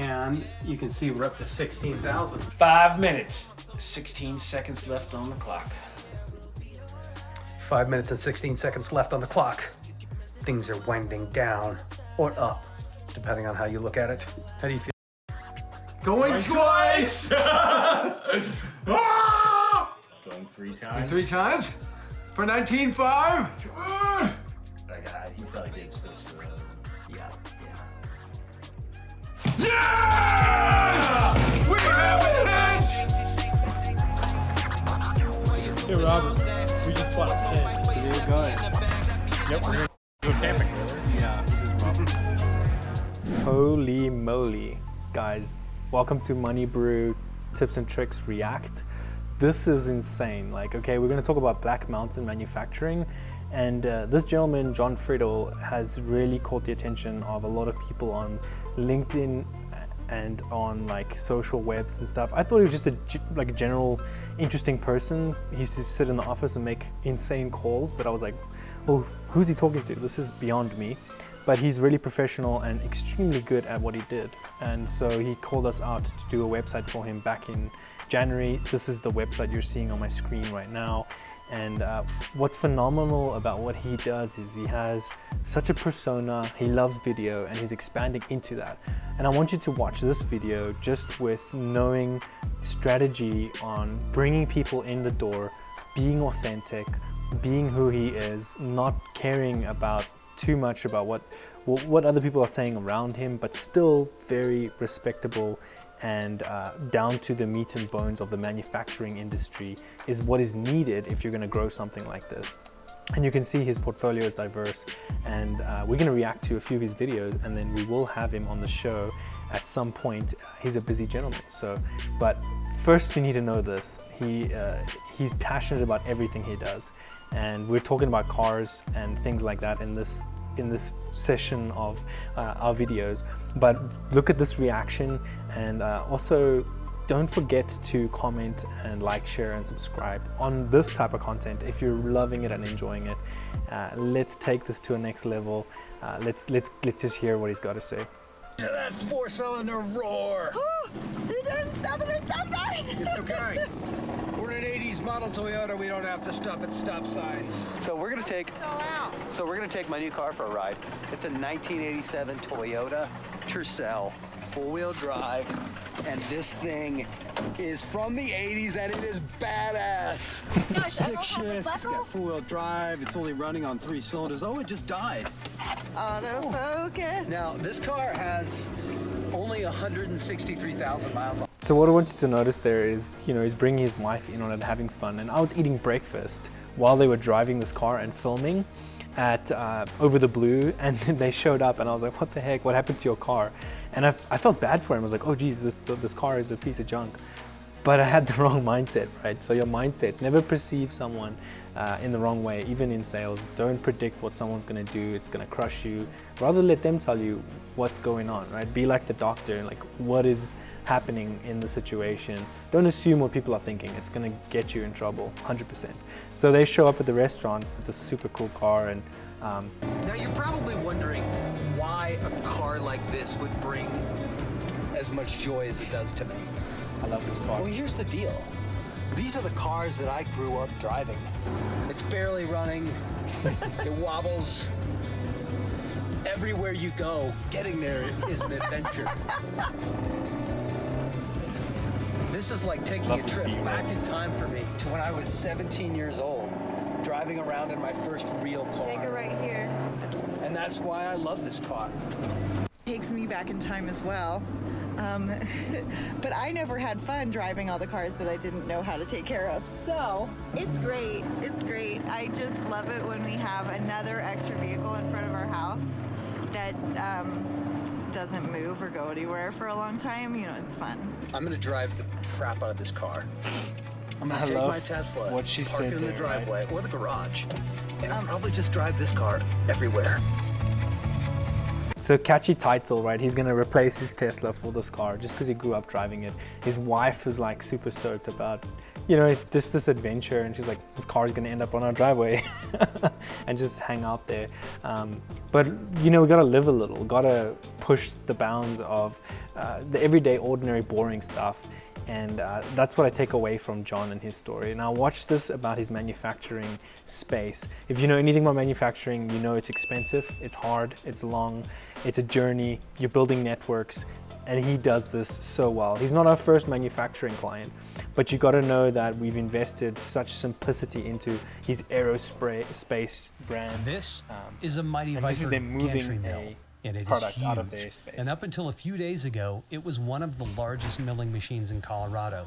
and you can see we're up to 16,000. Five minutes, 16 seconds left on the clock. Five minutes and 16 seconds left on the clock. Things are winding down or up, depending on how you look at it. How do you feel? Going twice! Going three times. Three times for 19.5. That guy, he probably did switch to uh, Yeah, Yeah! We have a tent! Hey Robert, we just bought a tent. So there you go. Yep, we're gonna go camping. Yeah, this is Robert. Holy moly, guys. Welcome to MoneyBru Tips and Tricks React. This is insane. Like, okay, we're going to talk about Black Mountain manufacturing. And uh, this gentleman, Jon Friedl, has really caught the attention of a lot of people on LinkedIn and on like social webs and stuff. I thought he was just a like a general interesting person. He used to sit in the office and make insane calls that I was like, well, who's he talking to? This is beyond me. But he's really professional and extremely good at what he did. And so he called us out to do a website for him back in January. This is the website you're seeing on my screen right now. And uh, what's phenomenal about what he does is he has such a persona, he loves video, and he's expanding into that. And I want you to watch this video just with knowing strategy on bringing people in the door, being authentic, being who he is, not caring about too much about what what other people are saying around him, but still very respectable and uh, down to the meat and bones of the manufacturing industry is what is needed if you're going to grow something like this. And you can see his portfolio is diverse, and uh, we're going to react to a few of his videos, and then we will have him on the show at some point. He's a busy gentleman, so. But first, you need to know this: he uh, he's passionate about everything he does, and we're talking about cars and things like that in this in this session of uh, our videos. But look at this reaction and uh, also don't forget to comment and like, share, and subscribe on this type of content if you're loving it and enjoying it. Uh, let's take this to a next level. Uh, let's let's let's just hear what he's got to say. To that four-cylinder roar! You didn't stop at the stop sign! It's okay. We're an 80s model Toyota. We don't have to stop at stop signs. So we're gonna take so we're gonna take my new car for a ride. It's a 1987 Toyota Tercel, four-wheel drive, and this thing is from the 80s and it is badass. Stick shift, It's got four-wheel drive. It's only running on three cylinders. Oh, it just died. Autofocus. Now this car has only 163,000 miles on. So what I want you to notice there is, you know, he's bringing his wife in on it, having fun, and I was eating breakfast while they were driving this car and filming at uh, Over the Blue, and they showed up, and I was like, "What the heck? What happened to your car?" And I, I felt bad for him. I was like, "Oh, geez, this this car is a piece of junk." But I had the wrong mindset, right? So your mindset never perceive someone uh, in the wrong way, even in sales. Don't predict what someone's to do. It's to crush you. Rather let them tell you what's going on, right? Be like the doctor, like what is happening in the situation. Don't assume what people are thinking. It's to get you in trouble, 100%. So they show up at the restaurant with this super cool car and um, Now you're probably wondering why a car like this would bring as much joy as it does to me. I love this car. Well, here's the deal. These are the cars that I grew up driving. It's barely running. it wobbles. Everywhere you go, getting there is an adventure. This is like taking Love a trip speed, back in time for me to when I was 17 years old, driving around in my first real car. Take it right here. And that's why I love this car. Takes me back in time as well. Um, but I never had fun driving all the cars that I didn't know how to take care of. So it's great. It's great. I just love it when we have another extra vehicle in front of our house that um, doesn't move or go anywhere for a long time. You know, it's fun. I'm gonna drive the crap out of this car. I'm gonna take my Tesla, what she park said it in the there, right? driveway or the garage, and I'll probably just drive this car everywhere. It's a catchy title, right? He's gonna replace his Tesla for this car just because he grew up driving it. His wife is like super stoked about you know, just this adventure. And she's like, this car is going to end up on our driveway and just hang out there. Um, but, you know, we got to live a little, got to push the bounds of uh, the everyday, ordinary, boring stuff. And uh, that's what I take away from Jon and his story. Now, watch this about his manufacturing space. If you know anything about manufacturing, you know it's expensive, it's hard, it's long, it's a journey, you're building networks, and he does this so well. He's not our first manufacturing client, but you got to know that we've invested such simplicity into his aerospace brand. This Um, is a mighty and Viper this is them moving gantry mill, a and it is product huge. out of their space. And up until a few days ago, it was one of the largest milling machines in Colorado.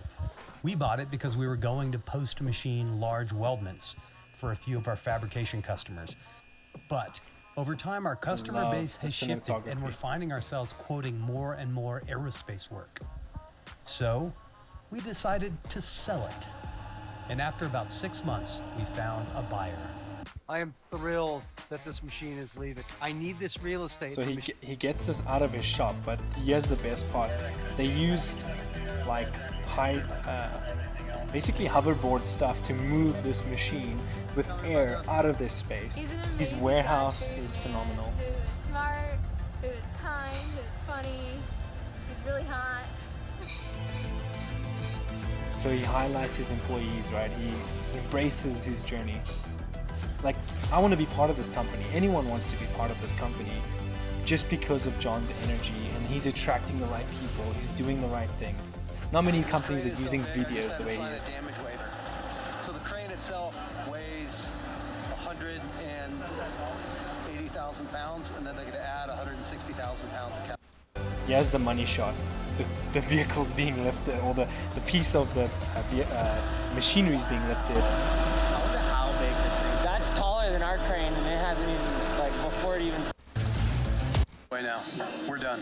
We bought it because we were going to post-machine large weldments for a few of our fabrication customers. But over time, our customer love base has shifted, and we're finding ourselves quoting more and more aerospace work. So we decided to sell it. And after about six months, we found a buyer. I am thrilled that this machine is leaving. I need this real estate. So he, mach- he gets this out of his shop, but here's the best part. They used like high, uh, basically hoverboard stuff to move this machine with air out of this space. He's an His warehouse is phenomenal. Who is smart, who is kind, who is funny. He's really hot. So he highlights his employees, right? He embraces his journey. Like, I want to be part of this company. Anyone wants to be part of this company just because of Jon's energy and he's attracting the right people, he's doing the right things. Not many companies are using videos the way he is. So the crane itself weighs 180,000 pounds, and then they're going to add 160,000 pounds of cap. Here's the money shot. The, the vehicle's being lifted, or the, the piece of the uh, uh, machinery is being lifted. I wonder how big this thing. That's taller than our crane, and it hasn't even like before it even. Right now, we're done.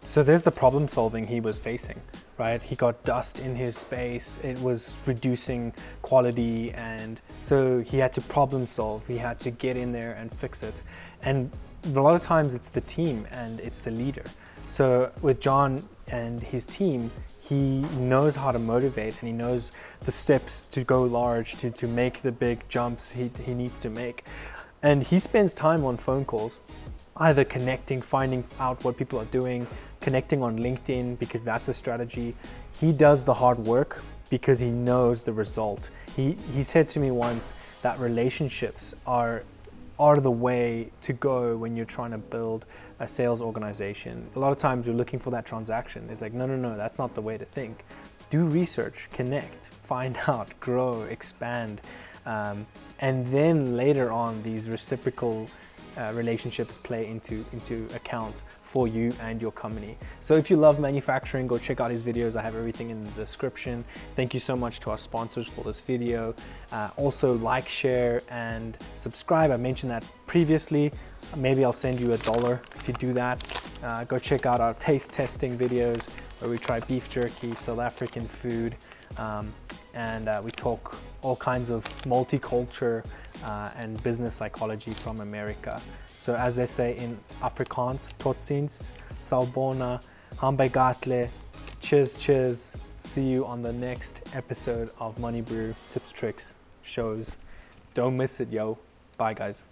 So there's the problem solving he was facing, right? He got dust in his space, it was reducing quality, and so he had to problem solve. He had to get in there and fix it. And a lot of times it's the team and it's the leader. So with Jon and his team, he knows how to motivate and he knows the steps to go large, to, to make the big jumps he, he needs to make. And he spends time on phone calls either connecting, finding out what people are doing, connecting on LinkedIn because that's a strategy. He does the hard work because he knows the result. He he said to me once that relationships are are the way to go when you're trying to build a sales organization. A lot of times you're looking for that transaction. It's like, no, no, no, that's not the way to think. Do research, connect, find out, grow, expand. Um, and then later on, these reciprocal uh, relationships play into into account for you and your company. So if you love manufacturing, go check out his videos. I have everything in the description. Thank you so much to our sponsors for this video. Uh, also like, share, and subscribe. I mentioned that previously. Maybe I'll send you a dollar if you do that. Uh, go check out our taste testing videos where we try beef jerky, South African food, um, and uh, we talk all kinds of multicultural uh, and business psychology from America. So as they say in Afrikaans, tot ziens, salbona, hambegatle, cheers, cheers. See you on the next episode of MoneyBru Tips, Tricks, shows. Don't miss it, yo. Bye, guys.